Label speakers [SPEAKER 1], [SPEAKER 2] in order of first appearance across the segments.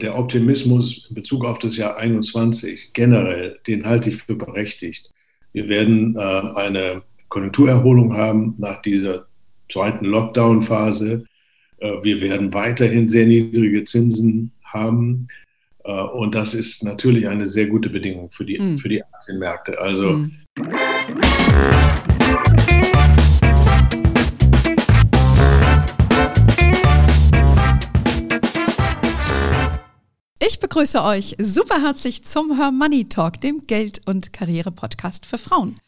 [SPEAKER 1] Der Optimismus in Bezug auf das Jahr 2021 generell, den halte ich für berechtigt. Wir werden äh, eine Konjunkturerholung haben nach dieser zweiten Lockdown-Phase. Äh, wir werden weiterhin sehr niedrige Zinsen haben. Äh, und das ist natürlich eine sehr gute Bedingung für die, mhm. für die Aktienmärkte. Also. Mhm.
[SPEAKER 2] Ich begrüße euch super herzlich zum Her Money Talk, dem Geld- und Karriere-Podcast für Frauen.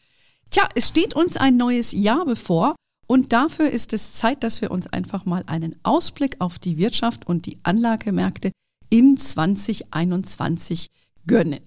[SPEAKER 2] Tja, es steht uns ein neues Jahr bevor und dafür ist es Zeit, dass wir uns einfach mal einen Ausblick auf die Wirtschaft und die Anlagemärkte in 2021 gönnen.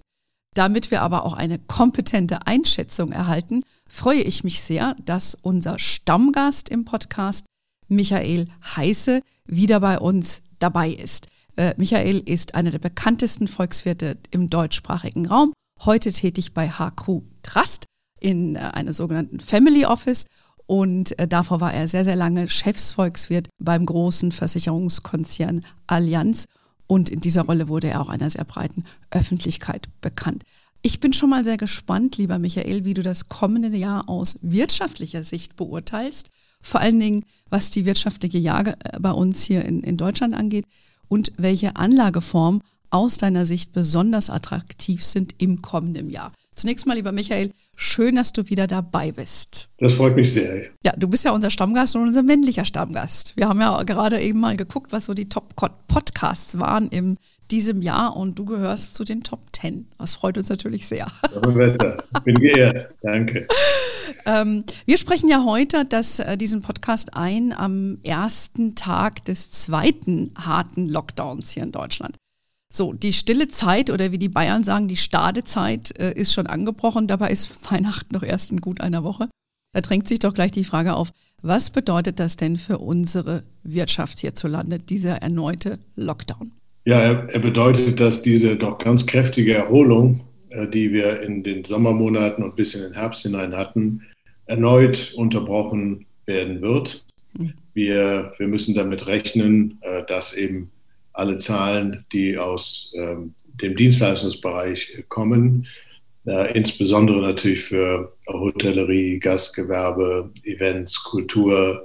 [SPEAKER 2] Damit wir aber auch eine kompetente Einschätzung erhalten, freue ich mich sehr, dass unser Stammgast im Podcast, Michael Heiße, wieder bei uns dabei ist. Äh, Michael ist einer der bekanntesten Volkswirte im deutschsprachigen Raum, heute tätig bei HQ Trust in äh, einem sogenannten Family Office und äh, davor war er sehr, sehr lange Chefsvolkswirt beim großen Versicherungskonzern Allianz und in dieser Rolle wurde er auch einer sehr breiten Öffentlichkeit bekannt. Ich bin schon mal sehr gespannt, lieber Michael, wie du das kommende Jahr aus wirtschaftlicher Sicht beurteilst. Vor allen Dingen, was die wirtschaftliche Lage bei uns hier in, in Deutschland angeht und welche Anlageformen aus deiner Sicht besonders attraktiv sind im kommenden Jahr. Zunächst mal, lieber Michael, schön, dass du wieder dabei bist.
[SPEAKER 1] Das freut mich sehr.
[SPEAKER 2] Ja, du bist ja unser Stammgast und unser männlicher Stammgast. Wir haben ja gerade eben mal geguckt, was so die Top-Podcasts waren in diesem Jahr und du gehörst zu den Top 10. Das freut uns natürlich sehr.
[SPEAKER 1] Ich bin geehrt. Danke.
[SPEAKER 2] Ähm, wir sprechen ja heute das, äh, diesen Podcast ein am ersten Tag des zweiten harten Lockdowns hier in Deutschland. So, die stille Zeit oder wie die Bayern sagen, die Stadezeit äh, ist schon angebrochen. Dabei ist Weihnachten noch erst in gut einer Woche. Da drängt sich doch gleich die Frage auf, was bedeutet das denn für unsere Wirtschaft hierzulande, dieser erneute Lockdown?
[SPEAKER 1] Ja, er, er bedeutet, dass diese doch ganz kräftige Erholung, äh, die wir in den Sommermonaten und bis in den Herbst hinein hatten, erneut unterbrochen werden wird. Hm. Wir, wir müssen damit rechnen, äh, dass eben alle Zahlen, die aus ähm, dem Dienstleistungsbereich kommen, äh, insbesondere natürlich für Hotellerie, Gastgewerbe, Events, Kultur,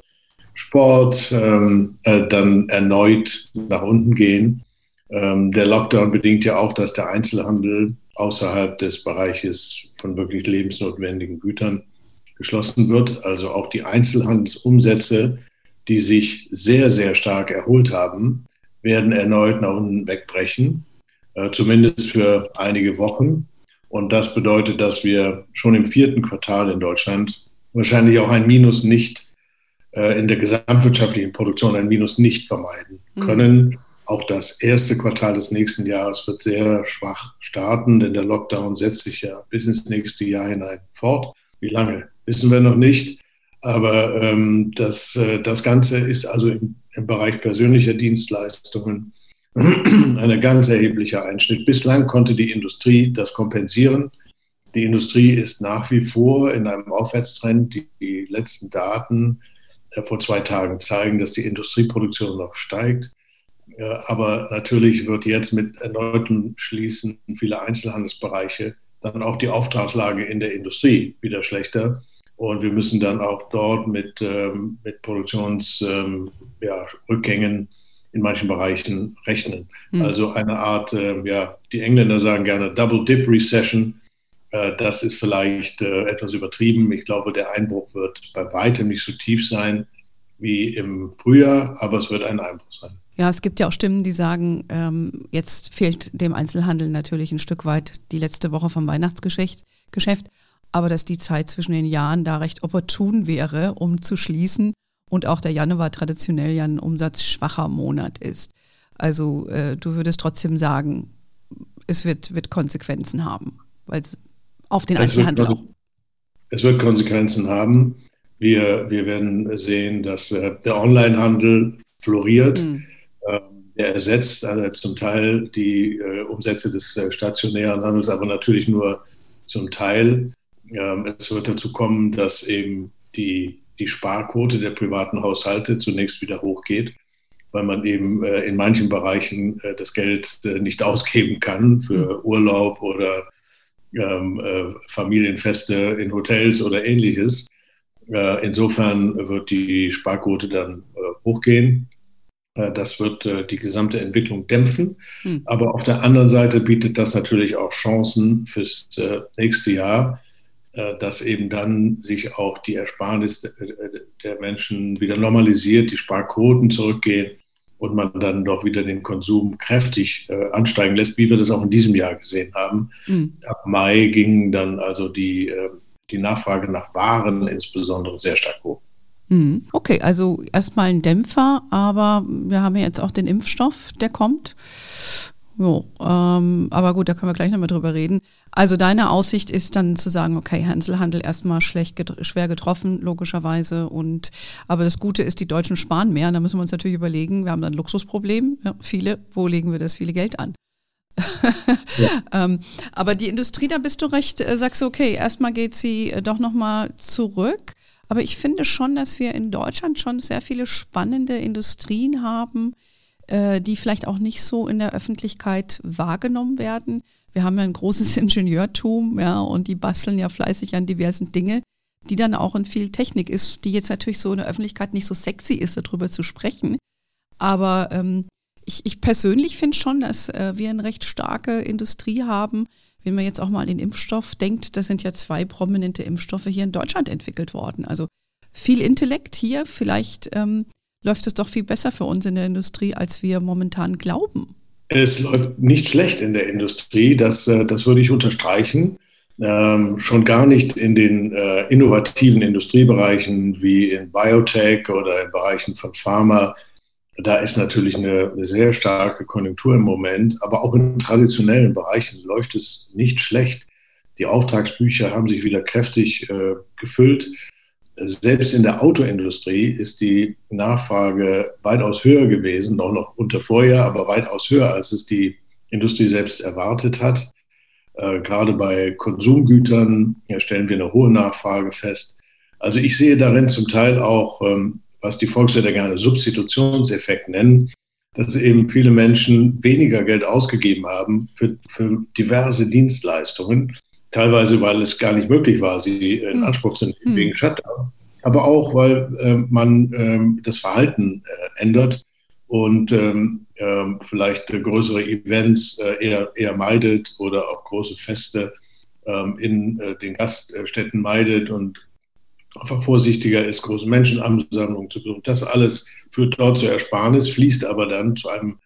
[SPEAKER 1] Sport, ähm, äh, dann erneut nach unten gehen. Ähm, der Lockdown bedingt ja auch, dass der Einzelhandel außerhalb des Bereiches von wirklich lebensnotwendigen Gütern geschlossen wird. Also auch die Einzelhandelsumsätze, die sich sehr, sehr stark erholt haben, werden erneut nach unten wegbrechen, äh, zumindest für einige Wochen. Und das bedeutet, dass wir schon im vierten Quartal in Deutschland wahrscheinlich auch ein Minus nicht äh, in der gesamtwirtschaftlichen Produktion ein Minus nicht vermeiden mhm. können. Mhm. Auch das erste Quartal des nächsten Jahres wird sehr schwach starten, denn der Lockdown setzt sich ja bis ins nächste Jahr hinein fort. Wie lange, wissen wir noch nicht. Aber ähm, das, äh, das Ganze ist also im, im Bereich persönlicher Dienstleistungen ein ganz erheblicher Einschnitt. Bislang konnte die Industrie das kompensieren. Die Industrie ist nach wie vor in einem Aufwärtstrend. Die, die letzten Daten äh, vor zwei Tagen zeigen, dass die Industrieproduktion noch steigt. Ja, aber natürlich wird jetzt mit erneutem Schließen vieler Einzelhandelsbereiche dann auch die Auftragslage in der Industrie wieder schlechter. Und wir müssen dann auch dort mit, ähm, mit Produktionsrückgängen ähm, ja, in manchen Bereichen rechnen. Mhm. Also eine Art, äh, ja, die Engländer sagen gerne Double Dip Recession. Äh, das ist vielleicht äh, etwas übertrieben. Ich glaube, der Einbruch wird bei weitem nicht so tief sein wie im Frühjahr, aber es wird ein Einbruch sein.
[SPEAKER 2] Ja, es gibt ja auch Stimmen, die sagen, ähm, jetzt fehlt dem Einzelhandel natürlich ein Stück weit die letzte Woche vom Weihnachtsgeschäft, Geschäft, aber dass die Zeit zwischen den Jahren da recht opportun wäre, um zu schließen und auch der Januar traditionell ja ein umsatzschwacher Monat ist. Also äh, du würdest trotzdem sagen, es wird, wird Konsequenzen haben, weil auf den Einzelhandel auch.
[SPEAKER 1] Es wird Konsequenzen haben. Wir, wir werden sehen, dass äh, der Onlinehandel floriert. Mhm er ersetzt also zum Teil die äh, Umsätze des äh, stationären Handels, aber natürlich nur zum Teil. Ähm, es wird dazu kommen, dass eben die, die Sparquote der privaten Haushalte zunächst wieder hochgeht. weil man eben äh, in manchen Bereichen äh, das Geld äh, nicht ausgeben kann für Urlaub oder ähm, äh, Familienfeste in Hotels oder ähnliches. Äh, insofern wird die Sparquote dann hochgehen. Das wird die gesamte Entwicklung dämpfen. Hm. Aber auf der anderen Seite bietet das natürlich auch Chancen fürs nächste Jahr, dass eben dann sich auch die Ersparnis der Menschen wieder normalisiert, die Sparquoten zurückgehen und man dann doch wieder den Konsum kräftig äh, ansteigen lässt, wie wir das auch in diesem Jahr gesehen haben. Mhm. Ab Mai ging dann also die, äh, die Nachfrage nach Waren insbesondere sehr stark hoch.
[SPEAKER 2] Mhm. Okay, also erstmal ein Dämpfer, aber wir haben ja jetzt auch den Impfstoff, der kommt. Jo, ähm, aber gut, da können wir gleich nochmal drüber reden. Also deine Aussicht ist dann zu sagen, okay, Einzelhandel erstmal schlecht get schwer getroffen, logischerweise. Und aber das Gute ist, die Deutschen sparen mehr. Und da müssen wir uns natürlich überlegen, wir haben dann ein Luxusproblem, ja, viele, wo legen wir das viele Geld an? ja. ähm, aber die Industrie, da bist du recht, äh, sagst du, okay, erstmal geht sie äh, doch nochmal zurück. Aber ich finde schon, dass wir in Deutschland schon sehr viele spannende Industrien haben, äh, die vielleicht auch nicht so in der Öffentlichkeit wahrgenommen werden. Wir haben ja ein großes Ingenieurtum, ja, und die basteln ja fleißig an diversen Dinge, die dann auch in viel Technik ist, die jetzt natürlich so in der Öffentlichkeit nicht so sexy ist, darüber zu sprechen. Aber ähm, ich, ich persönlich finde schon, dass äh, wir eine recht starke Industrie haben. Wenn man jetzt auch mal an den Impfstoff denkt, das sind ja zwei prominente Impfstoffe hier in Deutschland entwickelt worden. Also viel Intellekt hier, vielleicht ähm, läuft es doch viel besser für uns in der Industrie, als wir momentan glauben.
[SPEAKER 1] Es läuft nicht schlecht in der Industrie, das, äh, das würde ich unterstreichen. Ähm, schon gar nicht in den äh, innovativen Industriebereichen wie in Biotech oder in Bereichen von Pharma. Da ist natürlich eine, sehr starke Konjunktur im Moment, aber auch in traditionellen Bereichen läuft es nicht schlecht. Die Auftragsbücher haben sich wieder kräftig äh, gefüllt selbst in der Autoindustrie ist die Nachfrage weitaus höher gewesen, auch noch unter Vorjahr, aber weitaus höher, als es die Industrie selbst erwartet hat. Äh, gerade bei Konsumgütern stellen wir eine hohe Nachfrage fest. Also ich sehe darin zum Teil auch, ähm, was die Volkswirte gerne Substitutionseffekt nennen, dass eben viele Menschen weniger Geld ausgegeben haben für, für diverse Dienstleistungen teilweise weil es gar nicht möglich war, sie in hm. Anspruch zu nehmen hm. wegen Shutdown, aber auch weil äh, man ähm, das Verhalten äh, ändert und ähm, äh, vielleicht größere Events äh, eher, eher meidet oder auch große Feste ähm, in äh, den Gaststätten meidet und einfach vorsichtiger ist, große Menschenansammlungen zu besuchen. Das alles führt dort zur Ersparnis, fließt aber dann zu einem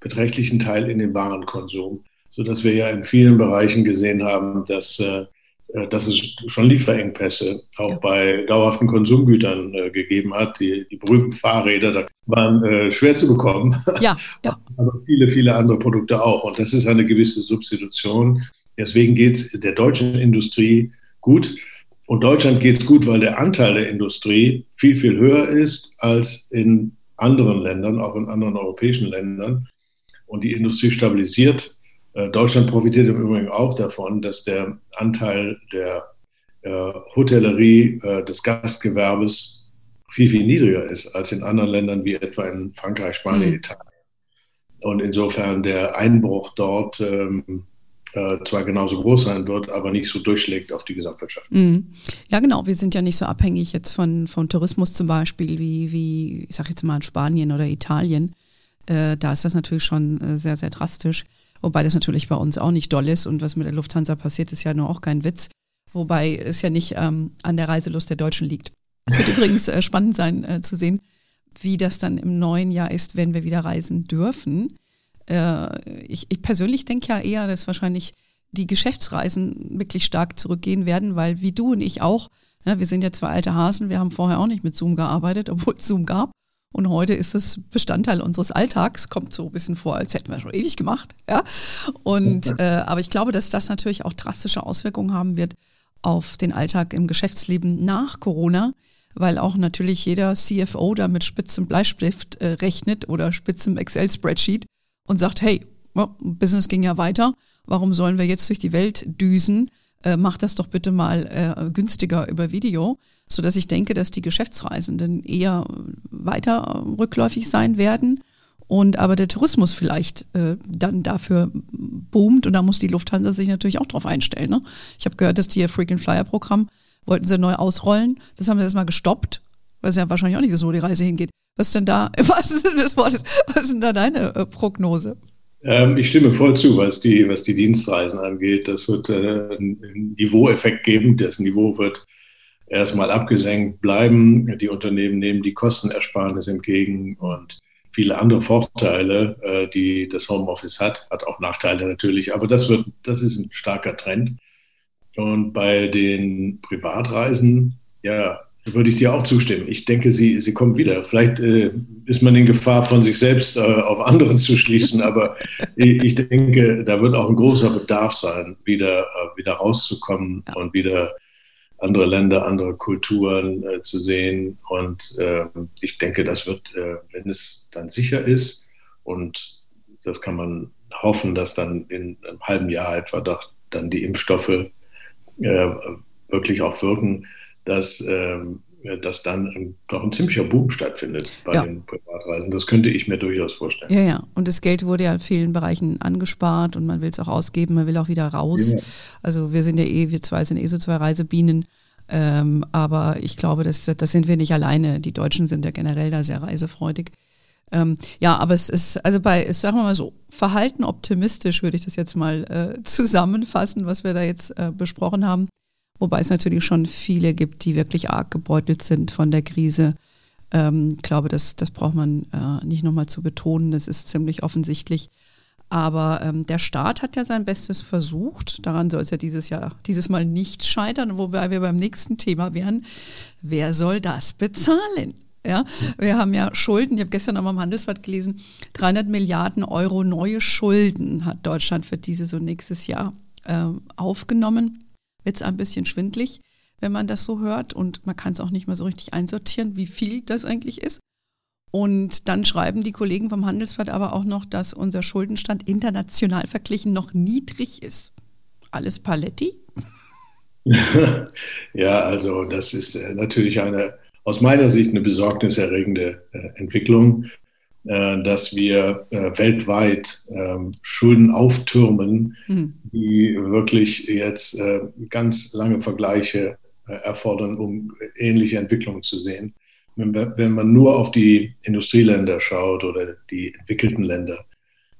[SPEAKER 1] beträchtlichen Teil in den Warenkonsum sodass wir ja in vielen Bereichen gesehen haben, dass, äh, äh, dass es schon Lieferengpässe auch ja. bei dauerhaften Konsumgütern äh, gegeben hat. Die, die berühmten Fahrräder da waren äh, schwer zu bekommen,
[SPEAKER 2] ja, ja.
[SPEAKER 1] aber viele, viele andere Produkte auch. Und das ist eine gewisse Substitution. Deswegen geht es der deutschen Industrie gut. Und Deutschland geht es gut, weil der Anteil der Industrie viel, viel höher ist als in anderen Ländern, auch in anderen europäischen Ländern. Und die Industrie stabilisiert äh, Deutschland profitiert im Übrigen auch davon, dass der Anteil der äh, Hotellerie, äh, des Gastgewerbes viel, viel niedriger ist als in anderen Ländern wie etwa in Frankreich, Spanien, mhm. Italien. Und insofern der Einbruch dort ähm, äh, zwar genauso groß sein wird, aber nicht so durchschlägt auf die Gesamtwirtschaft.
[SPEAKER 2] Mhm. Ja, genau. Wir sind ja nicht so abhängig jetzt von, von Tourismus zum Beispiel wie, wie ich sage jetzt mal in Spanien oder Italien. Äh, da ist das natürlich schon äh, sehr, sehr drastisch. Wobei das natürlich bei uns auch nicht doll ist und was mit der Lufthansa passiert, ist ja nur auch kein Witz. Wobei es ja nicht ähm, an der Reiselust der Deutschen liegt. Es wird übrigens äh, spannend sein äh, zu sehen, wie das dann im neuen Jahr ist, wenn wir wieder reisen dürfen. Äh, ich, ich, persönlich denke ja eher, dass wahrscheinlich die Geschäftsreisen wirklich stark zurückgehen werden, weil wie du und ich auch, ja, wir sind ja zwei alte Hasen, wir haben vorher auch nicht mit Zoom gearbeitet, obwohl es Zoom gab. Und heute ist es Bestandteil unseres Alltags, kommt so ein bisschen vor, als hätten wir schon ewig gemacht. Ja? Und okay. äh, aber ich glaube, dass das natürlich auch drastische Auswirkungen haben wird auf den Alltag im Geschäftsleben nach Corona, weil auch natürlich jeder CFO da mit spitzem Bleistift äh, rechnet oder spitzem Excel-Spreadsheet und sagt, hey, Business ging ja weiter, warum sollen wir jetzt durch die Welt düsen? äh, macht das doch bitte mal äh, günstiger über Video, sodass ich denke, dass die Geschäftsreisenden eher weiter rückläufig sein werden und aber der Tourismus vielleicht äh, dann dafür boomt und da muss die Lufthansa sich natürlich auch drauf einstellen. Ne? Ich habe gehört, dass die Frequent Flyer Programm wollten sie neu ausrollen. Das haben sie erstmal gestoppt, weil es ja wahrscheinlich auch nicht so die Reise hingeht. Was ist denn da, was ist denn das Wort, was ist denn da deine äh, Prognose?
[SPEAKER 1] Ähm, ich stimme voll zu, was die, was die Dienstreisen angeht. Das wird äh, einen Niveaueffekt geben. Das Niveau wird erstmal abgesenkt bleiben. Die Unternehmen nehmen die Kostenersparnis entgegen und viele andere Vorteile, äh, die das Homeoffice hat, hat auch Nachteile natürlich, aber das wird, das ist ein starker Trend. Und bei den Privatreisen, ja, würde ich dir auch zustimmen. Ich denke, sie, sie kommen wieder. Vielleicht äh, ist man in Gefahr, von sich selbst äh, auf andere zu schließen, aber ich, ich, denke, da wird auch ein großer Bedarf sein, wieder, äh, wieder rauszukommen ja. und wieder andere Länder, andere Kulturen äh, zu sehen. Und äh, ich denke, das wird, äh, wenn es dann sicher ist, und das kann man hoffen, dass dann in einem halben Jahr etwa doch dann die Impfstoffe äh, wirklich auch wirken, dass, ähm, dass dann doch ein ziemlicher Boom stattfindet bei ja. den Privatreisen. Das könnte ich mir durchaus vorstellen.
[SPEAKER 2] Ja, ja. Und das Geld wurde ja in vielen Bereichen angespart und man will es auch ausgeben, man will auch wieder raus. Ja. Also wir sind ja eh, wir zwei sind eh so zwei Reisebienen. Ähm, aber ich glaube, das, das sind wir nicht alleine. Die Deutschen sind ja generell da sehr reisefreudig. Ähm, ja, aber es ist, also bei, sagen wir mal so, verhalten optimistisch würde ich das jetzt mal äh, zusammenfassen, was wir da jetzt äh, besprochen haben. Wobei es natürlich schon viele gibt, die wirklich arg gebeutelt sind von der Krise. Ähm, ich glaube, das, das braucht man äh, nicht nochmal zu betonen. Das ist ziemlich offensichtlich. Aber ähm, der Staat hat ja sein Bestes versucht. Daran soll es ja dieses Jahr, dieses Mal nicht scheitern, wobei wir beim nächsten Thema wären. Wer soll das bezahlen? Ja, wir haben ja Schulden. Ich habe gestern mal im Handelsblatt gelesen, 300 Milliarden Euro neue Schulden hat Deutschland für dieses und nächstes Jahr äh, aufgenommen. Wird es ein bisschen schwindlig, wenn man das so hört und man kann es auch nicht mehr so richtig einsortieren, wie viel das eigentlich ist. Und dann schreiben die Kollegen vom Handelsblatt aber auch noch, dass unser Schuldenstand international verglichen noch niedrig ist. Alles Paletti?
[SPEAKER 1] ja, also das ist äh, natürlich eine aus meiner Sicht eine besorgniserregende äh, Entwicklung, äh, dass wir weltweit ähm, Schulden auftürmen, hm. Die wirklich jetzt ganz lange Vergleiche erfordern, um ähnliche Entwicklungen zu sehen. Wenn, man nur auf die Industrieländer schaut oder die entwickelten Länder,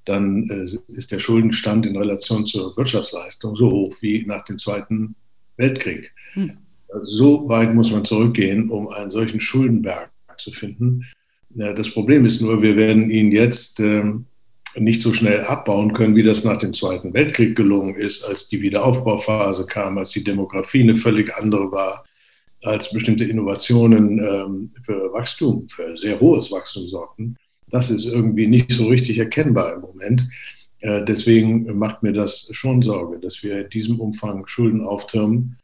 [SPEAKER 1] dann ist der Schuldenstand in Relation zur Wirtschaftsleistung so hoch wie nach dem Zweiten Weltkrieg. Hm. So weit muss man zurückgehen, um einen solchen Schuldenberg zu finden. Das Problem ist nur, wir werden ihn jetzt ähm, nicht so schnell abbauen können, wie das nach dem Zweiten Weltkrieg gelungen ist, als die Wiederaufbauphase kam, als die Demografie eine völlig andere war, als bestimmte Innovationen ähm, für Wachstum, für sehr hohes Wachstum sorgten. Das ist irgendwie nicht so richtig erkennbar im Moment. Äh, deswegen macht mir das schon Sorge, dass wir in diesem Umfang Schulden auftürmen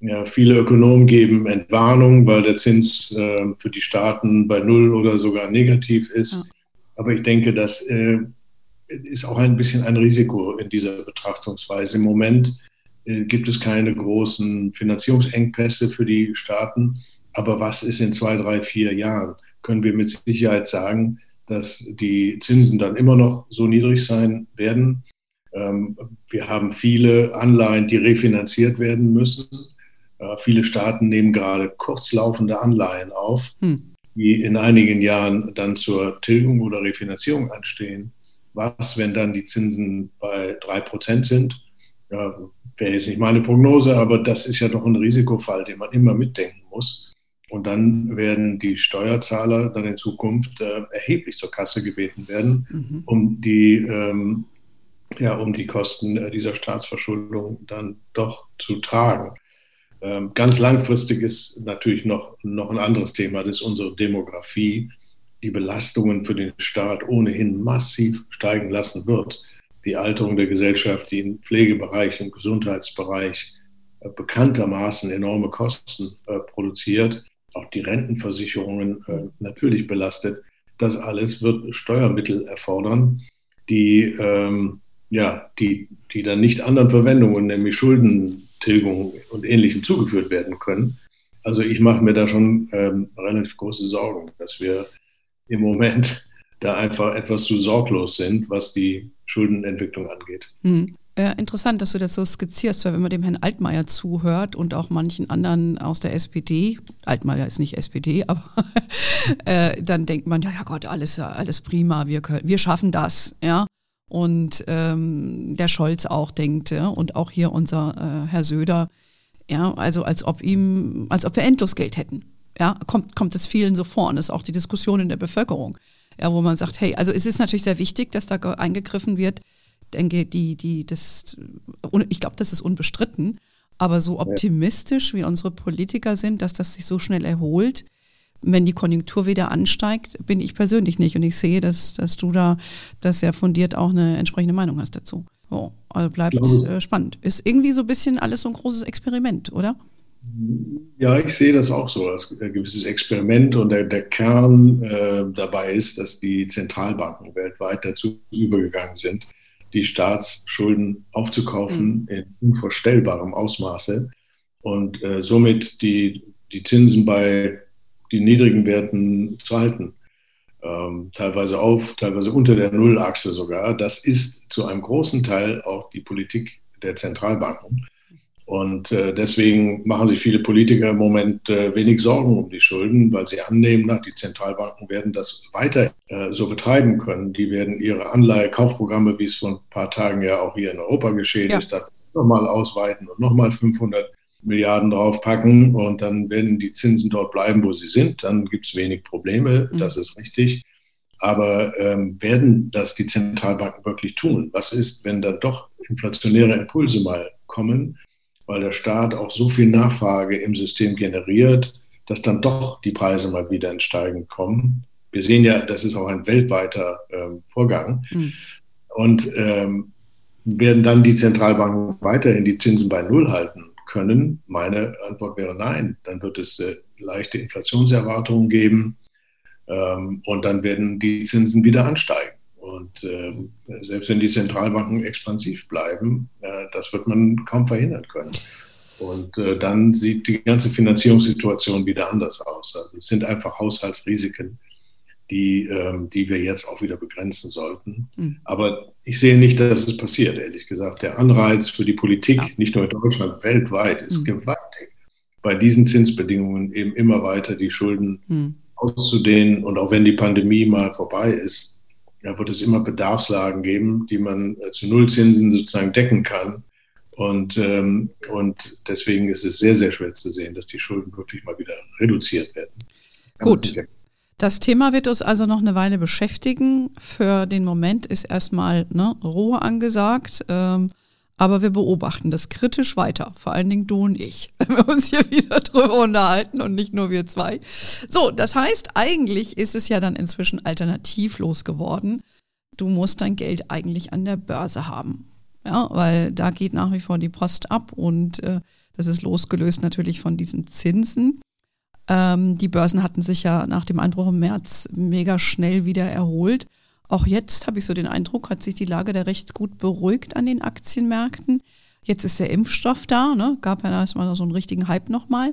[SPEAKER 1] ja, viele Ökonomen geben Entwarnung, weil der Zins äh, für die Staaten bei Null oder sogar negativ ist. Ja. Aber ich denke, das äh, ist auch ein bisschen ein Risiko in dieser Betrachtungsweise. Im Moment äh, gibt es keine großen Finanzierungsengpässe für die Staaten. Aber was ist in zwei, drei, vier Jahren? Können wir mit Sicherheit sagen, dass die Zinsen dann immer noch so niedrig sein werden? Ähm, wir haben viele Anleihen, die refinanziert werden müssen. Äh, viele Staaten nehmen gerade kurzlaufende Anleihen auf, hm. die in einigen Jahren dann zur Tilgung oder Refinanzierung anstehen. Was, wenn dann die Zinsen bei 3% sind? Ja, Wäre jetzt nicht meine Prognose, aber das ist ja doch ein Risikofall, den man immer mitdenken muss. Und dann werden die Steuerzahler dann in Zukunft äh, erheblich zur Kasse gebeten werden, mhm. um die ähm, ja, um die Kosten äh, dieser Staatsverschuldung dann doch zu tragen. Ähm, ganz langfristig ist natürlich noch, noch ein anderes Thema, das ist unsere Demografie, die Belastungen für den Staat ohnehin massiv steigen lassen wird. Die Alterung der Gesellschaft, die im Pflegebereich, im Gesundheitsbereich äh, bekanntermaßen enorme Kosten äh, produziert, auch die Rentenversicherungen äh, natürlich belastet. Das alles wird Steuermittel erfordern, die, ähm, ja, die, die dann nicht anderen Verwendungen, nämlich Schulden Tilgung und Ähnlichem zugeführt werden können. Also ich mache mir da schon ähm, relativ große Sorgen, dass wir im Moment da einfach etwas zu sorglos sind, was die Schuldenentwicklung angeht.
[SPEAKER 2] Hm. Äh, interessant, dass du das so skizzierst, weil wenn man dem Herrn Altmaier zuhört und auch manchen anderen aus der SPD, Altmaier ist nicht SPD, aber äh, dann denkt man, ja, ja Gott, alles, alles prima, wir, können, wir schaffen das, ja. Und ähm, der Scholz auch denkt, ja? und auch hier unser äh, Herr Söder, ja, also als ob ihm, als ob wir Endlosgeld hätten. Ja, kommt, kommt es vielen so vor und ist auch die Diskussion in der Bevölkerung, ja, wo man sagt, hey, also es ist natürlich sehr wichtig, dass da eingegriffen wird, denke, die, die, das, ich glaube, das ist unbestritten, aber so optimistisch wie unsere Politiker sind, dass das sich so schnell erholt, wenn die Konjunktur wieder ansteigt, bin ich persönlich nicht. Und ich sehe, dass, dass du da das sehr fundiert auch eine entsprechende Meinung hast dazu. Oh, also bleibt äh, spannend. Ist irgendwie so ein bisschen alles so ein großes Experiment, oder?
[SPEAKER 1] Ja, ich sehe das auch so als ein gewisses Experiment und der, der Kern äh, dabei ist, dass die Zentralbanken weltweit dazu übergegangen sind, die Staatsschulden aufzukaufen mhm. in unvorstellbarem Ausmaße und äh, somit die, die Zinsen bei den niedrigen Werten zu halten. Ähm, teilweise auf, teilweise unter der Nullachse sogar. Das ist zu einem großen Teil auch die Politik der Zentralbanken. Und äh, deswegen machen sich viele Politiker im Moment äh, wenig Sorgen um die Schulden, weil sie annehmen, na, die Zentralbanken werden das weiter äh, so betreiben können. Die werden ihre Anleihekaufprogramme, wie es vor ein paar Tagen ja auch hier in Europa geschehen ja. ist, nochmal ausweiten und nochmal 500 Milliarden draufpacken und dann werden die Zinsen dort bleiben, wo sie sind. Dann gibt es wenig Probleme, mhm. das ist richtig. Aber ähm, werden das die Zentralbanken wirklich tun? Was ist, wenn da doch inflationäre Impulse mal kommen? Weil der Staat auch so viel Nachfrage im System generiert, dass dann doch die Preise mal wieder ins Steigen kommen. Wir sehen ja, das ist auch ein weltweiter ähm, Vorgang. Mhm. Und ähm, werden dann die Zentralbanken weiterhin die Zinsen bei Null halten können? Meine Antwort wäre nein. Dann wird es äh, leichte Inflationserwartungen geben ähm, und dann werden die Zinsen wieder ansteigen. Und äh, selbst wenn die Zentralbanken expansiv bleiben, äh, das wird man kaum verhindern können. Und äh, dann sieht die ganze Finanzierungssituation wieder anders aus. Also es sind einfach Haushaltsrisiken, die, ähm, die wir jetzt auch wieder begrenzen sollten. Mhm. Aber ich sehe nicht, dass es passiert, ehrlich gesagt. Der Anreiz für die Politik, ja. nicht nur in Deutschland, weltweit, ist mhm. gewaltig. Bei diesen Zinsbedingungen eben immer weiter die Schulden mhm. auszudehnen. Und auch wenn die Pandemie mal vorbei ist, ja, wird es immer Bedarfslagen geben, die man äh, zu Nullzinsen sozusagen decken kann. Und, ähm, und deswegen ist es sehr, sehr schwer zu sehen, dass die Schulden wirklich mal wieder reduziert werden.
[SPEAKER 2] Gut. Das Thema wird uns also noch eine Weile beschäftigen. Für den Moment ist erstmal ne, Ruhe angesagt. Ähm, aber wir beobachten das kritisch weiter, vor allen Dingen du und ich, wenn wir uns hier wieder drüber unterhalten und nicht nur wir zwei. So, das heißt, eigentlich ist es ja dann inzwischen alternativlos geworden. Du musst dein Geld eigentlich an der Börse haben. Ja, weil da geht nach wie vor die Post ab und äh, das ist losgelöst natürlich von diesen Zinsen. Ähm, die Börsen hatten sich ja nach dem Einbruch im März mega schnell wieder erholt. Auch jetzt habe ich so den Eindruck, hat sich die Lage da recht gut beruhigt an den Aktienmärkten. Jetzt ist der Impfstoff da, ne? gab ja erstmal so einen richtigen Hype nochmal.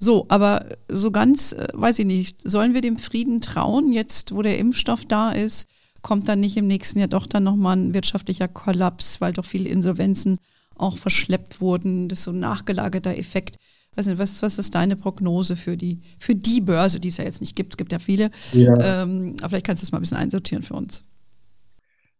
[SPEAKER 2] So, aber so ganz, äh, weiß ich nicht, sollen wir dem Frieden trauen, jetzt wo der Impfstoff da ist? Kommt dann nicht im nächsten Jahr doch dann nochmal ein wirtschaftlicher Kollaps, weil doch viele Insolvenzen auch verschleppt wurden? Das ist so ein nachgelagerter Effekt. Weiß nicht, was, was ist deine Prognose für die, für die Börse, die es ja jetzt nicht gibt? Es gibt ja viele. Ja. Ähm, aber vielleicht kannst du das mal ein bisschen einsortieren für uns.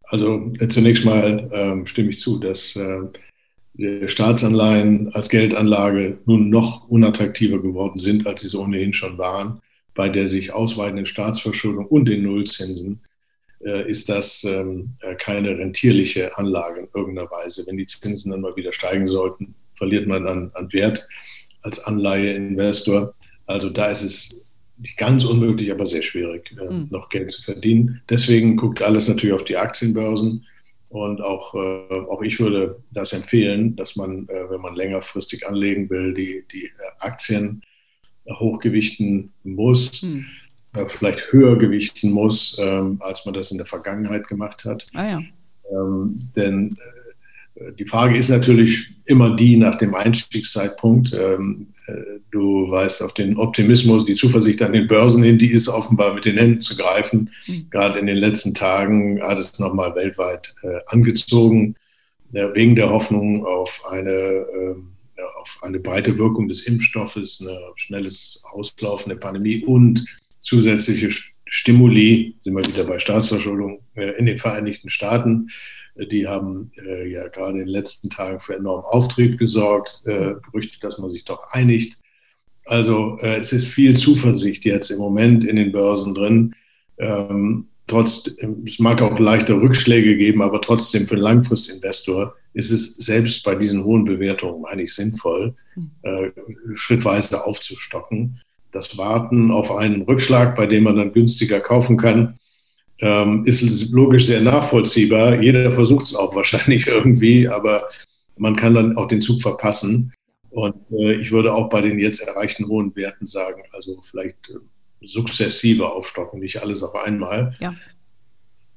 [SPEAKER 1] Also äh, zunächst mal ähm, stimme ich zu, dass äh, Staatsanleihen als Geldanlage nun noch unattraktiver geworden sind, als sie es ohnehin schon waren. Bei der sich ausweitenden Staatsverschuldung und den Nullzinsen äh, ist das ähm, äh, keine rentierliche Anlage in irgendeiner Weise. Wenn die Zinsen dann mal wieder steigen sollten, verliert man an, an Wert als Anleiheinvestor. Also da ist es nicht ganz unmöglich, aber sehr schwierig, mhm. noch Geld zu verdienen. Deswegen guckt alles natürlich auf die Aktienbörsen. Und auch, äh, auch ich würde das empfehlen, dass man, äh, wenn man längerfristig anlegen will, die, die Aktien hochgewichten muss, mhm. äh, vielleicht höher gewichten muss, ähm, als man das in der Vergangenheit gemacht hat.
[SPEAKER 2] Ah, ja.
[SPEAKER 1] ähm, denn die Frage ist natürlich immer die nach dem Einstiegszeitpunkt. Ähm, äh, du weißt, auf den Optimismus, die Zuversicht an den Börsen hin, die ist offenbar mit den Händen zu greifen. Mhm. Gerade in den letzten Tagen hat es nochmal weltweit äh, angezogen, wegen der Hoffnung auf eine, ähm, auf eine breite Wirkung des Impfstoffes, ein schnelles Auslaufen der Pandemie und zusätzliche Stimuli, sind wir wieder bei Staatsverschuldung äh, in den Vereinigten Staaten. Die haben äh, ja gerade in den letzten Tagen für enormen Auftrieb gesorgt. Äh, Gerüchte, dass man sich doch einigt. Also äh, es ist viel Zuversicht jetzt im Moment in den Börsen drin. Ähm, trotz, es mag auch leichte Rückschläge geben, aber trotzdem für einen Langfristinvestor ist es selbst bei diesen hohen Bewertungen eigentlich sinnvoll, äh, schrittweise aufzustocken. Das Warten auf einen Rückschlag, bei dem man dann günstiger kaufen kann, ähm, ist logisch sehr nachvollziehbar. Jeder versucht es auch wahrscheinlich irgendwie, aber man kann dann auch den Zug verpassen. Und äh, ich würde auch bei den jetzt erreichten hohen Werten sagen, also vielleicht äh, sukzessive aufstocken, nicht alles auf einmal. Ja.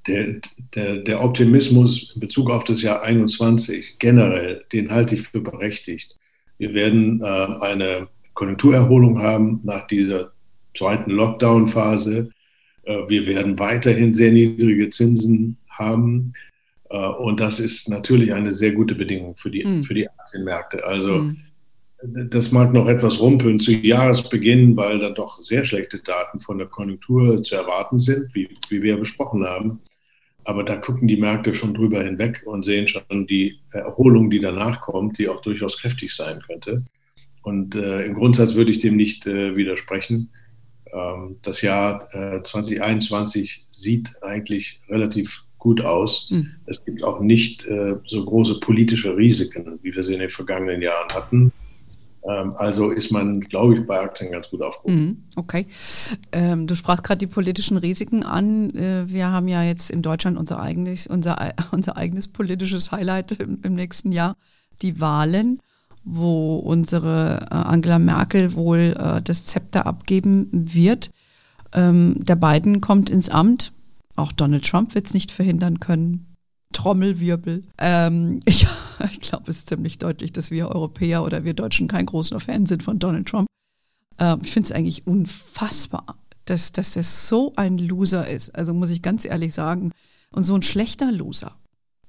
[SPEAKER 1] Der, der, der Optimismus in Bezug auf das Jahr 21 generell, den halte ich für berechtigt. Wir werden äh, eine Konjunkturerholung haben nach dieser zweiten Lockdown-Phase. Äh, wir werden weiterhin sehr niedrige Zinsen haben. Äh, und das ist natürlich eine sehr gute Bedingung für die, mhm. für die Aktienmärkte. Also mhm. das mag noch etwas rumpeln zu Jahresbeginn, weil dann doch sehr schlechte Daten von der Konjunktur zu erwarten sind, wie, wie wir besprochen haben. Aber da gucken die Märkte schon drüber hinweg und sehen schon die Erholung, die danach kommt, die auch durchaus kräftig sein könnte. Und äh, im Grundsatz würde ich dem nicht äh, widersprechen. Ähm, das Jahr 2021 äh, sieht eigentlich relativ gut aus. Mhm. Es gibt auch nicht äh, so große politische Risiken, wie wir sie in den vergangenen Jahren hatten. Ähm, also ist man, glaube ich, bei Aktien ganz gut aufgehoben.
[SPEAKER 2] Mhm, okay. Ähm, du sprachst gerade die politischen Risiken an. Äh, wir haben ja jetzt in Deutschland unser eigenes, unser, unser eigenes politisches Highlight im, im nächsten Jahr, die Wahlen wo unsere äh, Angela Merkel wohl äh, das Zepter abgeben wird. Ähm, der Biden kommt ins Amt. Auch Donald Trump wird es nicht verhindern können. Trommelwirbel. Ähm, ich, ich glaube, es ist ziemlich deutlich, dass wir Europäer oder wir Deutschen kein großer Fan sind von Donald Trump. Ähm, ich finde es eigentlich unfassbar, dass, dass der so ein Loser ist. Also muss ich ganz ehrlich sagen. Und so ein schlechter Loser.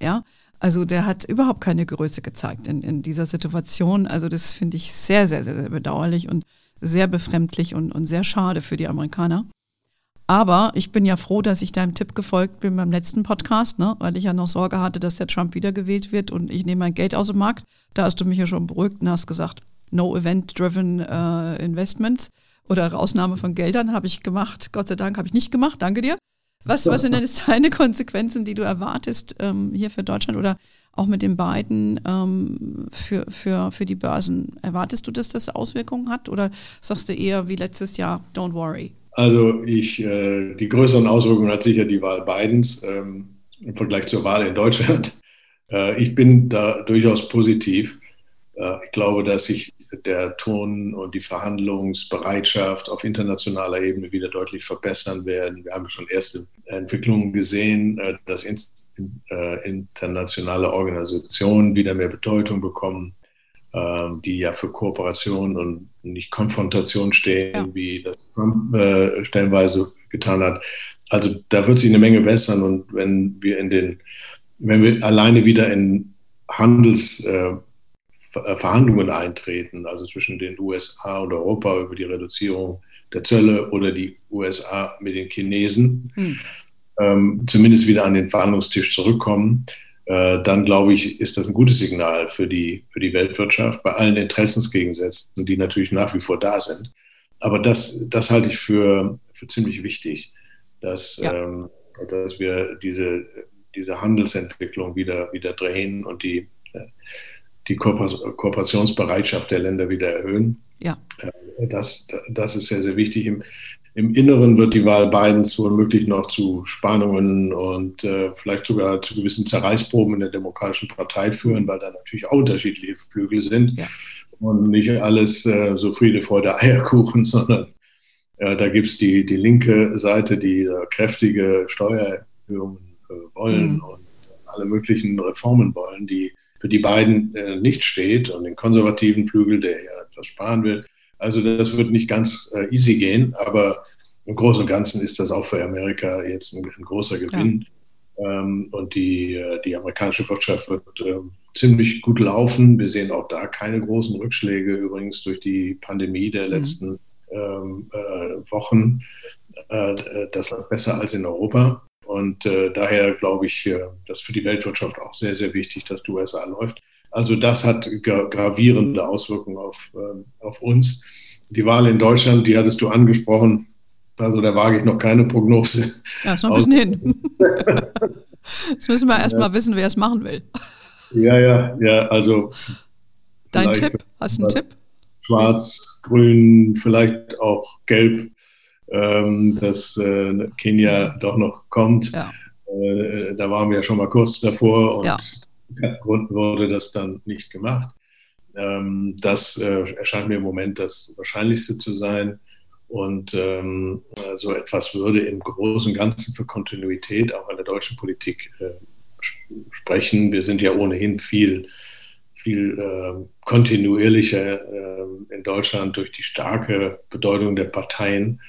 [SPEAKER 2] Ja, also der hat überhaupt keine Größe gezeigt in, in dieser Situation. Also das finde ich sehr, sehr, sehr, sehr bedauerlich und sehr befremdlich und, und sehr schade für die Amerikaner. Aber ich bin ja froh, dass ich deinem Tipp gefolgt bin beim letzten Podcast, ne? weil ich ja noch Sorge hatte, dass der Trump wiedergewählt wird und ich nehme mein Geld aus dem Markt. Da hast du mich ja schon beruhigt und hast gesagt, no event-driven uh, investments oder Rausnahme von Geldern habe ich gemacht. Gott sei Dank habe ich nicht gemacht. Danke dir. Was, was sind denn jetzt deine Konsequenzen, die du erwartest ähm, hier für Deutschland oder auch mit den beiden ähm, für, für, für die Börsen? Erwartest du, dass das Auswirkungen hat oder sagst du eher wie letztes Jahr, don't worry?
[SPEAKER 1] Also ich, äh, die größeren Auswirkungen hat sicher die Wahl Bidens ähm, im Vergleich zur Wahl in Deutschland. Äh, ich bin da durchaus positiv. Äh, ich glaube, dass sich der Ton und die Verhandlungsbereitschaft auf internationaler Ebene wieder deutlich verbessern werden. Wir haben schon erste Entwicklungen gesehen, äh, dass äh, internationale Organisationen wieder mehr Bedeutung bekommen, ähm, die ja für Kooperation und nicht Konfrontation stehen, ja. wie das Trump äh, stellenweise getan hat. Also da wird sich eine Menge bessern und wenn wir in den, wenn wir alleine wieder in Handels Verhandlungen eintreten, also zwischen den USA und Europa über die Reduzierung der Zölle oder die USA mit den Chinesen, hm. ähm, zumindest wieder an den Verhandlungstisch zurückkommen, äh, dann glaube ich, ist das ein gutes Signal für die, für die Weltwirtschaft bei allen Interessensgegensätzen, die natürlich nach wie vor da sind. Aber das, das halte ich für, für ziemlich wichtig, dass, ja. ähm, dass wir diese, diese Handelsentwicklung wieder, wieder drehen und die die Kooperationsbereitschaft der Länder wieder erhöhen. Ja. Äh, das, das ist sehr, sehr wichtig. Im, Im Inneren wird die Wahl Bidens womöglich noch zu Spannungen und äh, vielleicht sogar zu gewissen Zerreißproben in der Demokratischen Partei führen, weil da natürlich auch unterschiedliche Flügel sind. Ja. Und nicht alles äh, so Friede, Freude, Eierkuchen, sondern äh, da gibt es die, die linke Seite, die kräftige Steuererhöhungen äh, wollen mhm. und alle möglichen Reformen wollen, die für die beiden äh, nicht steht und den konservativen Flügel, der ja etwas sparen will. Also das wird nicht ganz äh, easy gehen, aber im Großen und Ganzen ist das auch für Amerika jetzt ein, ein großer Gewinn. Ja. Ähm, und die, äh, die amerikanische Wirtschaft wird ähm, ziemlich gut laufen. Wir sehen auch da keine großen Rückschläge, übrigens durch die Pandemie der mhm. letzten ähm, äh, Wochen. Äh, das läuft besser als in Europa. Und äh, daher glaube ich, äh, das für die Weltwirtschaft auch sehr, sehr wichtig, dass die USA läuft. Also das hat gravierende Auswirkungen auf, äh, auf uns. Die Wahl in Deutschland, die hattest du angesprochen. Also da wage ich noch keine Prognose.
[SPEAKER 2] Ja, ist noch ein bisschen hin. Jetzt müssen wir erst mal wissen, wer es machen will.
[SPEAKER 1] Ja, ja, ja, also.
[SPEAKER 2] Dein Tipp? Hast du einen Tipp?
[SPEAKER 1] Schwarz, grün, vielleicht auch gelb, ähm, dass äh, Kenia doch noch kommt. Ja. Äh, da waren wir ja schon mal kurz davor und ja. Grund wurde das dann nicht gemacht. Ähm, das äh, erscheint mir im Moment das Wahrscheinlichste zu sein. Und ähm, so etwas würde im Großen und Ganzen für Kontinuität auch in der deutschen Politik äh, sprechen. Wir sind ja ohnehin viel, viel äh, kontinuierlicher äh, in Deutschland durch die starke Bedeutung der Parteien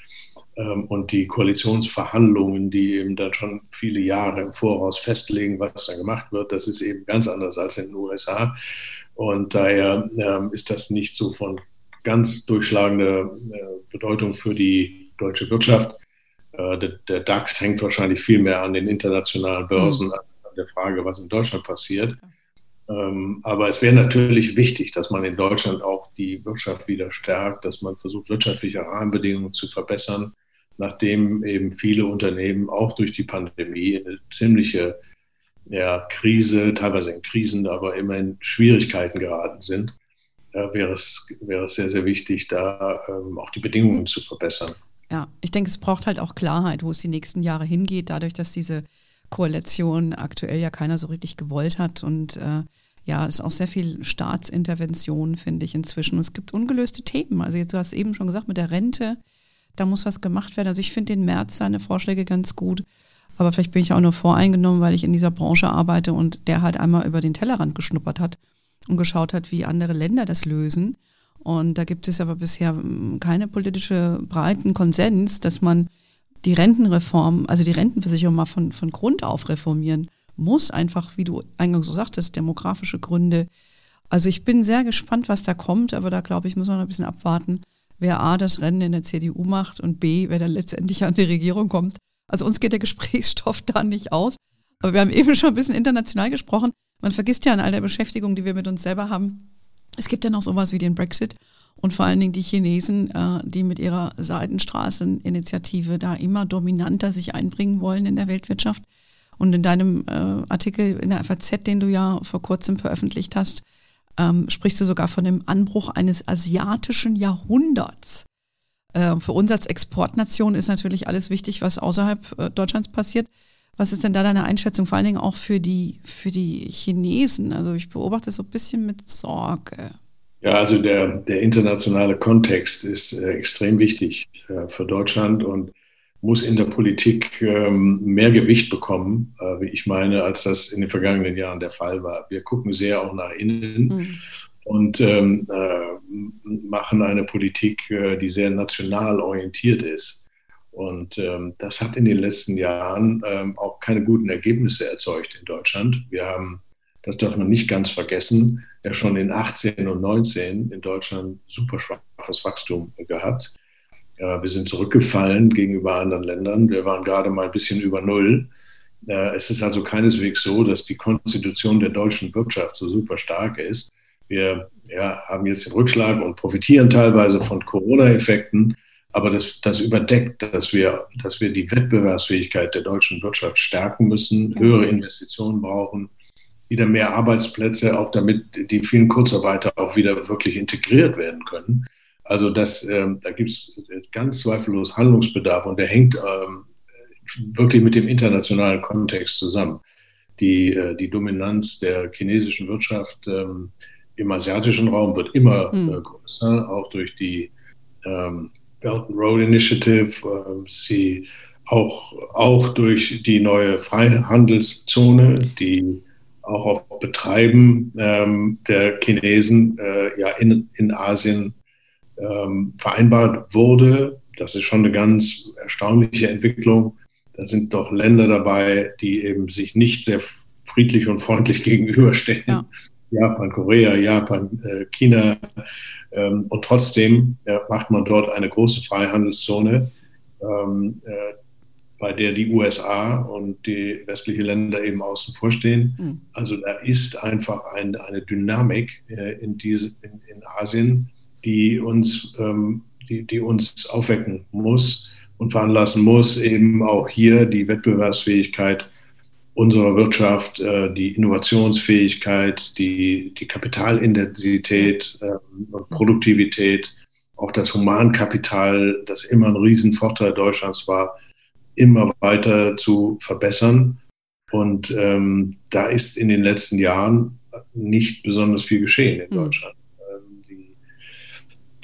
[SPEAKER 1] und die Koalitionsverhandlungen, die eben dann schon viele Jahre im Voraus festlegen, was da gemacht wird. Das ist eben ganz anders als in den USA. Und daher ähm, ist das nicht so von ganz durchschlagender äh, Bedeutung für die deutsche Wirtschaft. Äh, der, der, DAX hängt wahrscheinlich viel mehr an den internationalen Börsen mhm. als an der Frage, was in Deutschland passiert. Ähm, aber es wäre natürlich wichtig, dass man in Deutschland auch die Wirtschaft wieder stärkt, dass man versucht, wirtschaftliche Rahmenbedingungen zu verbessern, nachdem eben viele Unternehmen auch durch die Pandemie eine ziemliche ja, Krise, teilweise in Krisen, aber immer in Schwierigkeiten geraten sind äh, wäre, es, wäre es sehr, sehr wichtig, da ähm, auch die Bedingungen zu verbessern.
[SPEAKER 2] Ja, ich denke, es braucht halt auch Klarheit, wo es die nächsten Jahre hingeht, dadurch, dass diese Koalition aktuell ja keiner so richtig gewollt hat und äh, ja, es ist auch sehr viel Staatsintervention, finde ich inzwischen. es gibt ungelöste Themen. Also jetzt, du hast eben schon gesagt, mit der Rente, da muss was gemacht werden. Also ich finde den März seine Vorschläge ganz gut. Aber vielleicht bin ich auch nur voreingenommen, weil ich in dieser Branche arbeite und der halt einmal über den Tellerrand geschnuppert hat und geschaut hat, wie andere Länder das lösen. Und da gibt es aber bisher hm, keine politische breiten Konsens, dass man die Rentenreform, also die Rentenversicherung mal von, von Grund auf reformieren muss. Einfach, wie du eingangs so sagtest, demografische Gründe. Also ich bin sehr gespannt, was da kommt, aber da glaube ich, muss man noch ein bisschen abwarten, wer A, das Rennen in der CDU macht und B, wer dann letztendlich an die Regierung kommt. Also uns geht der Gesprächsstoff da nicht aus. Aber wir haben eben schon ein bisschen international gesprochen. Man vergisst ja an all der Beschäftigung, die wir mit uns selber haben. Es gibt ja noch sowas wie den Brexit und vor allen Dingen die Chinesen, äh, die mit ihrer Seidenstraßeninitiative da immer dominanter sich einbringen wollen in der Weltwirtschaft. Und in deinem äh, Artikel in der FAZ, den du ja vor kurzem veröffentlicht hast, ähm, sprichst du sogar von dem Anbruch eines asiatischen Jahrhunderts. Äh, für uns als Exportnation ist natürlich alles wichtig, was außerhalb äh, Deutschlands passiert. Was ist denn da deine Einschätzung, vor allen Dingen auch für die, für die Chinesen? Also ich beobachte das so ein bisschen mit Sorge.
[SPEAKER 1] Ja, also der, der internationale Kontext ist äh, extrem wichtig äh, für Deutschland und muss in der Politik ähm, mehr Gewicht bekommen, äh, wie ich meine, als das in den vergangenen Jahren der Fall war. Wir gucken sehr auch nach innen mhm. und ähm, äh, machen eine Politik, äh, die sehr national orientiert ist. Und ähm, das hat in den letzten Jahren ähm, auch keine guten Ergebnisse erzeugt in Deutschland. Wir haben, das darf man nicht ganz vergessen, ja schon in 18 und 19 in Deutschland super schwaches Wachstum gehabt. Äh, wir sind zurückgefallen gegenüber anderen Ländern. Wir waren gerade mal ein bisschen über Null. Äh, es ist also keineswegs so, dass die Konstitution der deutschen Wirtschaft so super stark ist. Wir ja, haben jetzt den Rückschlag und profitieren teilweise von Corona-Effekten. Aber das, das überdeckt, dass wir, dass wir die Wettbewerbsfähigkeit der deutschen Wirtschaft stärken müssen, höhere Investitionen brauchen, wieder mehr Arbeitsplätze, auch damit die vielen Kurzarbeiter auch wieder wirklich integriert werden können. Also das, ähm, da gibt es ganz zweifellos Handlungsbedarf und der hängt ähm, wirklich mit dem internationalen Kontext zusammen. Die, äh, die Dominanz der chinesischen Wirtschaft ähm, im asiatischen Raum wird immer mhm. äh, größer, auch durch die ähm, Belt and Road Initiative, ähm, sie auch, auch durch die neue Freihandelszone, die auch auf Betreiben ähm, der Chinesen äh, ja in, in Asien ähm, vereinbart wurde. Das ist schon eine ganz erstaunliche Entwicklung. Da sind doch Länder dabei, die eben sich nicht sehr friedlich und freundlich gegenüberstehen. Ja. Japan, Korea, Japan, äh, China. Ähm, und trotzdem ja, macht man dort eine große Freihandelszone, ähm, äh, bei der die USA und die westlichen Länder eben außen vor stehen. Mhm. Also da ist einfach ein, eine Dynamik äh, in, diese, in, in, Asien, die uns, ähm, die, die uns aufwecken muss und veranlassen muss, eben auch hier die Wettbewerbsfähigkeit unserer Wirtschaft, äh, die Innovationsfähigkeit, die, die Kapitalintensität äh, und Produktivität, auch das Humankapital, das immer ein Riesenvorteil Deutschlands war, immer weiter zu verbessern. Und ähm, da ist in den letzten Jahren nicht besonders viel geschehen in hm. Deutschland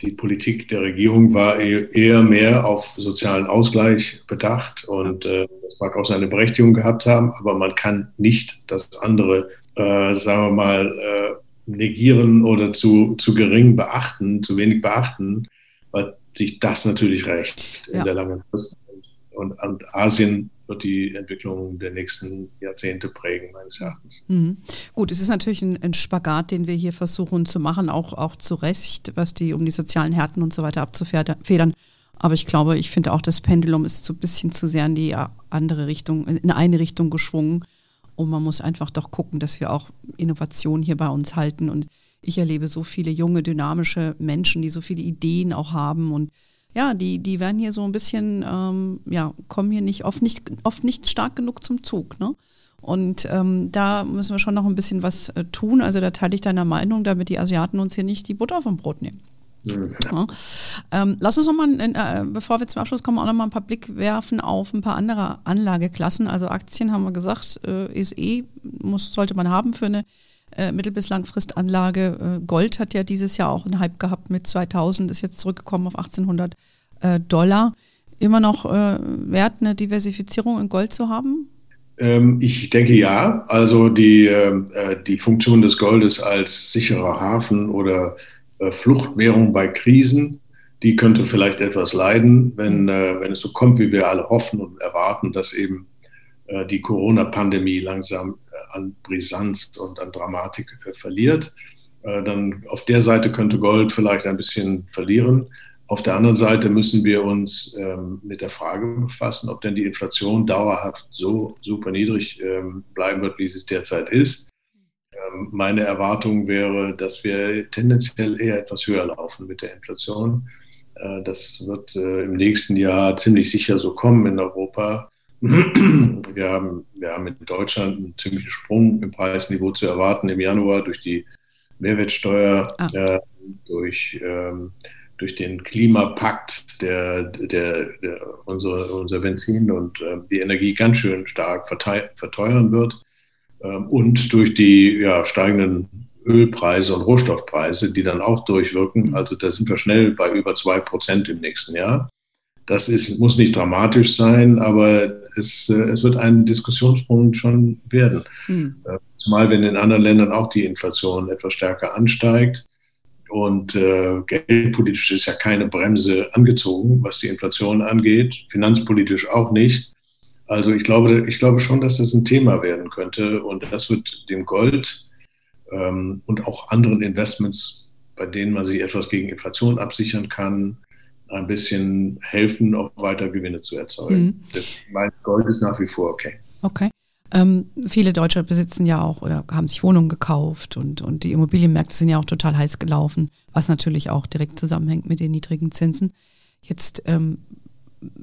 [SPEAKER 1] die Politik der Regierung war e-, eher mehr auf sozialen Ausgleich bedacht und äh, das mag auch seine Berechtigung gehabt haben, aber man kann nicht das andere, äh, sagen wir mal, äh, negieren oder zu, zu gering beachten, zu wenig beachten, weil sich das natürlich recht ja. in der langen Frist. Und, und Asien wird die Entwicklung der nächsten Jahrzehnte prägen, meines Erachtens.
[SPEAKER 2] Mhm. Gut, es ist natürlich ein, ein, Spagat, den wir hier versuchen zu machen, auch, auch zu Recht, was die, um die sozialen Härten und so weiter abzufedern. Aber ich glaube, ich finde auch, das Pendulum ist so ein bisschen zu sehr in die andere Richtung, in eine Richtung geschwungen. Und man muss einfach doch gucken, dass wir auch Innovation hier bei uns halten. Und ich erlebe so viele junge, dynamische Menschen, die so viele Ideen auch haben und ja, die, die werden hier so ein bisschen, ähm, ja, kommen hier nicht oft nicht, oft nicht stark genug zum Zug. Ne? Und ähm, da müssen wir schon noch ein bisschen was äh, tun. Also da teile ich deiner Meinung, damit die Asiaten uns hier nicht die Butter vom Brot nehmen. Ja. Ähm, lass uns noch mal, äh, bevor wir zum Abschluss kommen, auch noch mal ein paar Blick werfen auf ein paar andere Anlageklassen. Also Aktien haben wir gesagt, äh, ist eh, muss, sollte man haben für eine äh, mittel- bis langfristanlage. Äh, Gold hat ja dieses Jahr auch einen Hype gehabt mit 2000, ist jetzt zurückgekommen auf 1800 äh, Dollar. Immer noch äh, wert, eine Diversifizierung in Gold zu haben?
[SPEAKER 1] Ähm, ich denke ja. Also die, äh, die Funktion des Goldes als sicherer Hafen oder Fluchtwährung bei Krisen, die könnte vielleicht etwas leiden, wenn, wenn es so kommt, wie wir alle hoffen und erwarten, dass eben die Corona-Pandemie langsam an Brisanz und an Dramatik verliert. Äh, dann auf der Seite könnte Gold vielleicht ein bisschen verlieren. Auf der anderen Seite müssen wir uns ähm, mit der Frage befassen, ob denn die Inflation dauerhaft so super niedrig ähm, bleiben wird, wie es derzeit ist. Ähm, meine Erwartung wäre, dass wir tendenziell eher etwas höher laufen mit der Inflation. Äh, das wird äh, im nächsten Jahr ziemlich sicher so kommen in Europa. Wir haben, wir haben in Deutschland einen ziemlichen Sprung im Preisniveau zu erwarten im Januar durch die Mehrwertsteuer, ah. äh, durch, ähm, durch den Klimapakt, der, der, der unser, unser Benzin und äh, die Energie ganz schön stark verteuern wird ähm, und durch die ja, steigenden Ölpreise und Rohstoffpreise, die dann auch durchwirken. Also da sind wir schnell bei über zwei Prozent im nächsten Jahr. Das ist, muss nicht dramatisch sein, aber es, äh, es wird ein Diskussionspunkt schon werden. Mhm. Zumal wenn in anderen Ländern auch die Inflation etwas stärker ansteigt. Und äh, geldpolitisch ist ja keine Bremse angezogen, was die Inflation angeht, finanzpolitisch auch nicht. Also ich glaube, ich glaube schon, dass das ein Thema werden könnte und das wird dem Gold ähm, und auch anderen Investments, bei denen man sich etwas gegen Inflation absichern kann, ein bisschen helfen, auch weiter Gewinne zu erzeugen. Mhm. Mein Gold ist nach wie vor okay.
[SPEAKER 2] Okay. Ähm, viele Deutsche besitzen ja auch oder haben sich Wohnungen gekauft und, und die Immobilienmärkte sind ja auch total heiß gelaufen, was natürlich auch direkt zusammenhängt mit den niedrigen Zinsen. Jetzt, ähm,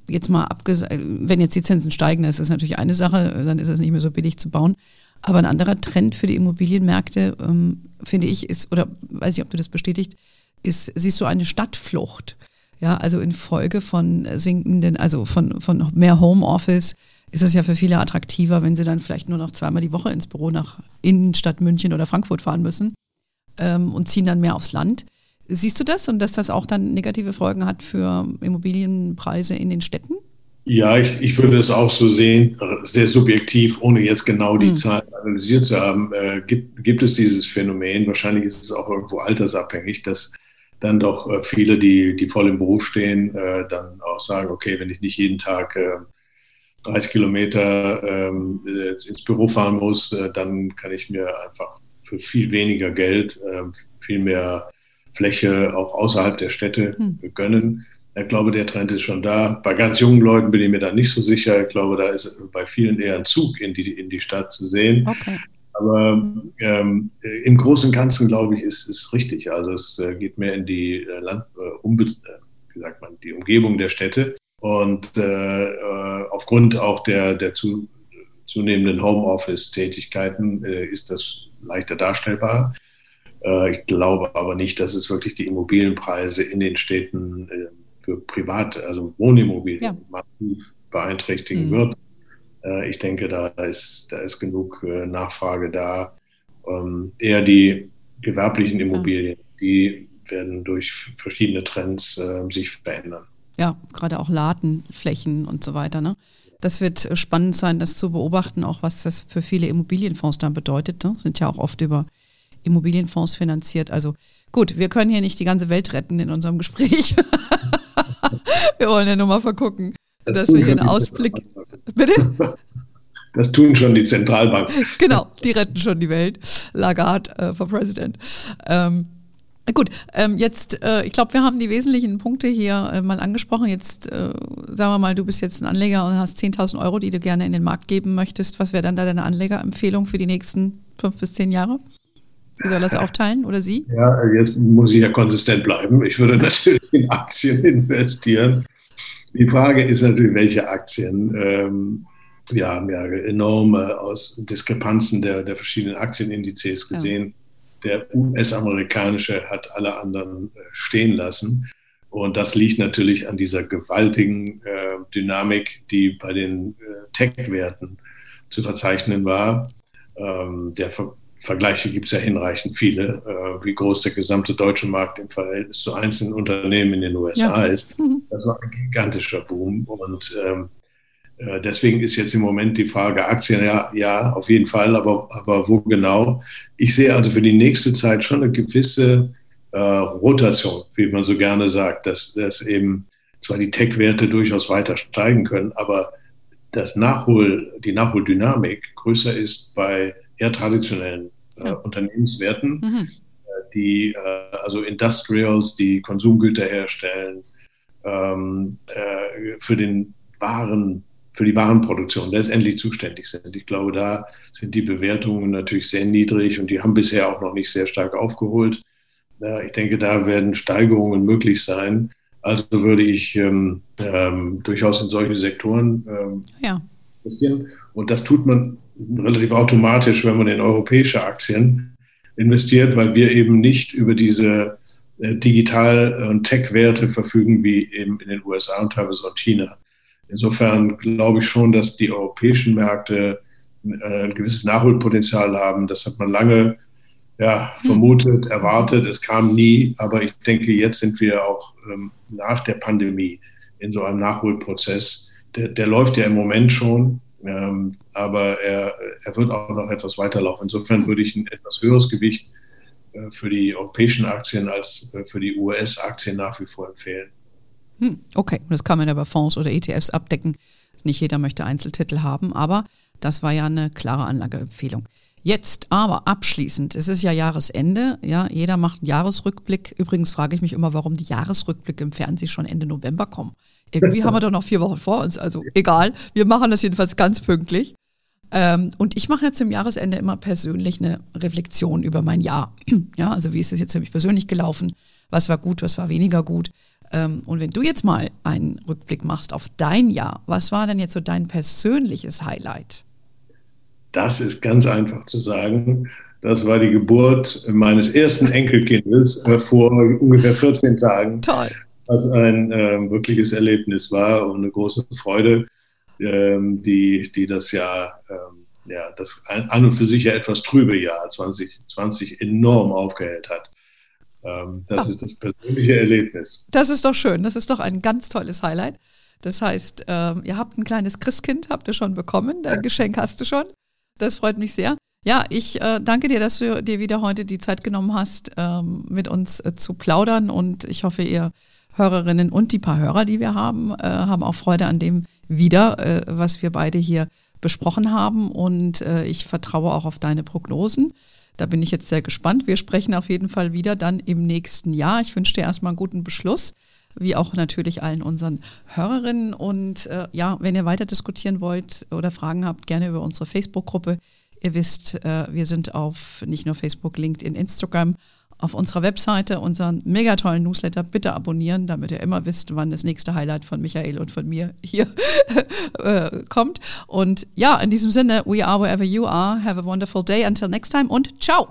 [SPEAKER 2] jetzt mal abgesehen, wenn jetzt die Zinsen steigen, das ist natürlich eine Sache, dann ist es nicht mehr so billig zu bauen. Aber ein anderer Trend für die Immobilienmärkte, ähm, finde ich, ist, oder weiß ich, ob du das bestätigt, ist, siehst du eine Stadtflucht. Ja, also infolge von sinkenden, also von, von mehr Homeoffice ist es ja für viele attraktiver, wenn sie dann vielleicht nur noch zweimal die Woche ins Büro nach Innenstadt München oder Frankfurt fahren müssen ähm, und ziehen dann mehr aufs Land. Siehst du das und dass das auch dann negative Folgen hat für Immobilienpreise in den Städten?
[SPEAKER 1] Ja, ich, ich würde es auch so sehen, sehr subjektiv, ohne jetzt genau die mhm. Zahlen analysiert zu haben, äh, gibt, gibt es dieses Phänomen. Wahrscheinlich ist es auch irgendwo altersabhängig, dass dann doch äh, viele, die, die voll im Beruf stehen, äh, dann auch sagen, okay, wenn ich nicht jeden Tag 30 äh, Kilometer ähm, ins Büro fahren muss, dann kann ich mir einfach für viel weniger Geld ähm, viel mehr Fläche auch außerhalb der Städte mhm. gönnen ich glaube, der Trend ist schon da. Bei ganz jungen Leuten bin ich mir da nicht so sicher. Ich glaube, da ist bei vielen eher ein Zug in die, in die Stadt zu sehen. Okay. Aber ähm, im Großen und Ganzen, glaube ich, ist es richtig. Also es äh, geht mehr in die äh, Land, äh, um, äh, wie sagt man, die Umgebung der Städte. Und äh, äh, aufgrund auch der, der zu, zunehmenden Homeoffice-Tätigkeiten ist das leichter darstellbar. ich glaube aber nicht, dass es wirklich die Immobilienpreise in den Städten für Privat, also Wohnimmobilien ja. massiv beeinträchtigen mhm. wird. Äh, ich denke, da ist, da ist genug äh, Nachfrage da. Ähm, eher die gewerblichen Immobilien, die werden durch verschiedene Trends äh, sich verändern.
[SPEAKER 2] Ja, gerade auch Ladenflächen und so weiter. Ne? Das wird spannend sein, das zu beobachten, auch was das für viele Immobilienfonds dann bedeutet. Ne? Sind ja auch oft über Immobilienfonds finanziert. Also gut, wir können hier nicht die ganze Welt retten in unserem Gespräch. wir wollen ja nur mal vergucken, dass wir hier einen Ausblick. Bitte?
[SPEAKER 1] Das tun schon die Zentralbanken.
[SPEAKER 2] Genau, die retten schon die Welt. Lagarde äh, for President. Ähm, Gut, ähm, jetzt, äh, ich glaube, wir haben die wesentlichen Punkte hier äh, mal angesprochen. Jetzt, äh, sagen wir mal, du bist jetzt ein Anleger und hast 10.000 Euro, die du gerne in den Markt geben möchtest. Was wäre dann da deine Anlegerempfehlung für die nächsten fünf bis zehn Jahre? Wie soll das aufteilen oder Sie?
[SPEAKER 1] Ja, jetzt muss ich ja konsistent bleiben. Ich würde natürlich in Aktien investieren. Die Frage ist natürlich, welche Aktien. Ähm, wir haben ja enorme aus Diskrepanzen der, der verschiedenen Aktienindizes gesehen. Ja. Der US-amerikanische hat alle anderen äh, stehen lassen. Und das liegt natürlich an dieser gewaltigen äh, Dynamik, die bei den äh, Tech-Werten zu verzeichnen war. Ähm, der Vergleiche gibt es ja hinreichend viele, äh, wie groß der gesamte deutsche Markt im Verhältnis zu einzelnen Unternehmen in den USA ja. ist. Das war ein gigantischer Boom. Und ähm, äh, deswegen ist jetzt im Moment die Frage Aktien, ja, ja, auf jeden Fall, aber, aber wo genau? Ich sehe also für die nächste Zeit schon eine gewisse äh, Rotation, wie man so gerne sagt, dass, dass eben zwar die Tech-Werte durchaus weiter steigen können, aber das Nachhol, die Nachholdynamik größer ist bei eher traditionellen äh, Unternehmenswerten, mhm. Äh, die äh, also Industrials, die Konsumgüter herstellen, ähm, äh, für den Waren für die Warenproduktion letztendlich zuständig sind. Ich glaube, da sind die Bewertungen natürlich sehr niedrig und die haben bisher auch noch nicht sehr stark aufgeholt. Ich denke, da werden Steigerungen möglich sein. Also würde ich ähm, ähm, durchaus in solche Sektoren ähm, ja. investieren. Und das tut man relativ automatisch, wenn man in europäische Aktien investiert, weil wir eben nicht über diese äh, Digital- und Tech-Werte verfügen wie eben in den USA und teilweise auch China. Insofern glaube ich schon, dass die europäischen Märkte äh, ein gewisses Nachholpotenzial haben. Das hat man lange ja, vermutet, erwartet. Es kam nie, aber ich denke, jetzt sind wir auch ähm, nach der Pandemie in so einem Nachholprozess. Der, der läuft ja im Moment schon. Ähm, aber er, er wird auch noch etwas weiterlaufen. Insofern würde ich ein etwas höheres Gewicht äh, für die europäischen Aktien als äh, für die US-Aktien nach wie vor empfehlen.
[SPEAKER 2] Hm, okay, das kann man ja bei Fonds oder ETFs abdecken. Nicht jeder möchte Einzeltitel haben, aber das war ja eine klare Anlageempfehlung. Jetzt aber abschließend, es ist ja Jahresende, ja, jeder macht einen Jahresrückblick. Übrigens frage ich mich immer, warum die Jahresrückblicke im Fernsehen schon Ende November kommen. Irgendwie haben wir doch noch vier Wochen vor uns, also egal. Wir machen das jedenfalls ganz pünktlich. Ähm, und ich mache jetzt im Jahresende immer persönlich eine Reflexion über mein Jahr. Ja, also wie ist es jetzt für mich persönlich gelaufen? Was war gut, was war weniger gut? Ähm, und wenn du jetzt mal einen Rückblick machst auf dein Jahr, was war denn jetzt so dein persönliches Highlight?
[SPEAKER 1] Das ist ganz einfach zu sagen. Das war die Geburt meines ersten Enkelkindes äh, vor ungefähr 14 Tagen. Toll. Was ein äh, wirkliches Erlebnis war und eine große Freude, ähm, die, die das Jahr, ähm, ja, das an und für sich ja etwas trübe Jahr 2020 enorm aufgehellt hat. Ähm, das ah. ist das persönliche Erlebnis.
[SPEAKER 2] Das ist doch schön. Das ist doch ein ganz tolles Highlight. Das heißt, äh, ihr habt ein kleines Christkind, habt ihr schon bekommen, dein Geschenk hast du schon. Das freut mich sehr. Ja, ich äh, danke dir, dass du dir wieder heute die Zeit genommen hast, ähm, mit uns äh, zu plaudern und ich hoffe, ihr Hörerinnen und die paar Hörer, die wir haben, äh, haben auch Freude an dem wieder, äh, was wir beide hier besprochen haben und äh, ich vertraue auch auf deine Prognosen. Da bin ich jetzt sehr gespannt. Wir sprechen auf jeden Fall wieder dann im nächsten Jahr. Ich wünsche dir erstmal einen guten Beschluss wie auch natürlich allen unseren Hörerinnen. Und äh, ja, wenn ihr weiter diskutieren wollt oder Fragen habt, gerne über unsere Facebook-Gruppe. Ihr wisst, äh, wir sind auf nicht nur Facebook, LinkedIn, Instagram, auf unserer Webseite unseren mega tollen Newsletter bitte abonnieren, damit ihr immer wisst, wann das nächste Highlight von Michael und von mir hier äh, kommt. Und ja, in diesem Sinne, we are wherever you are. Have a wonderful day. Until next time und ciao.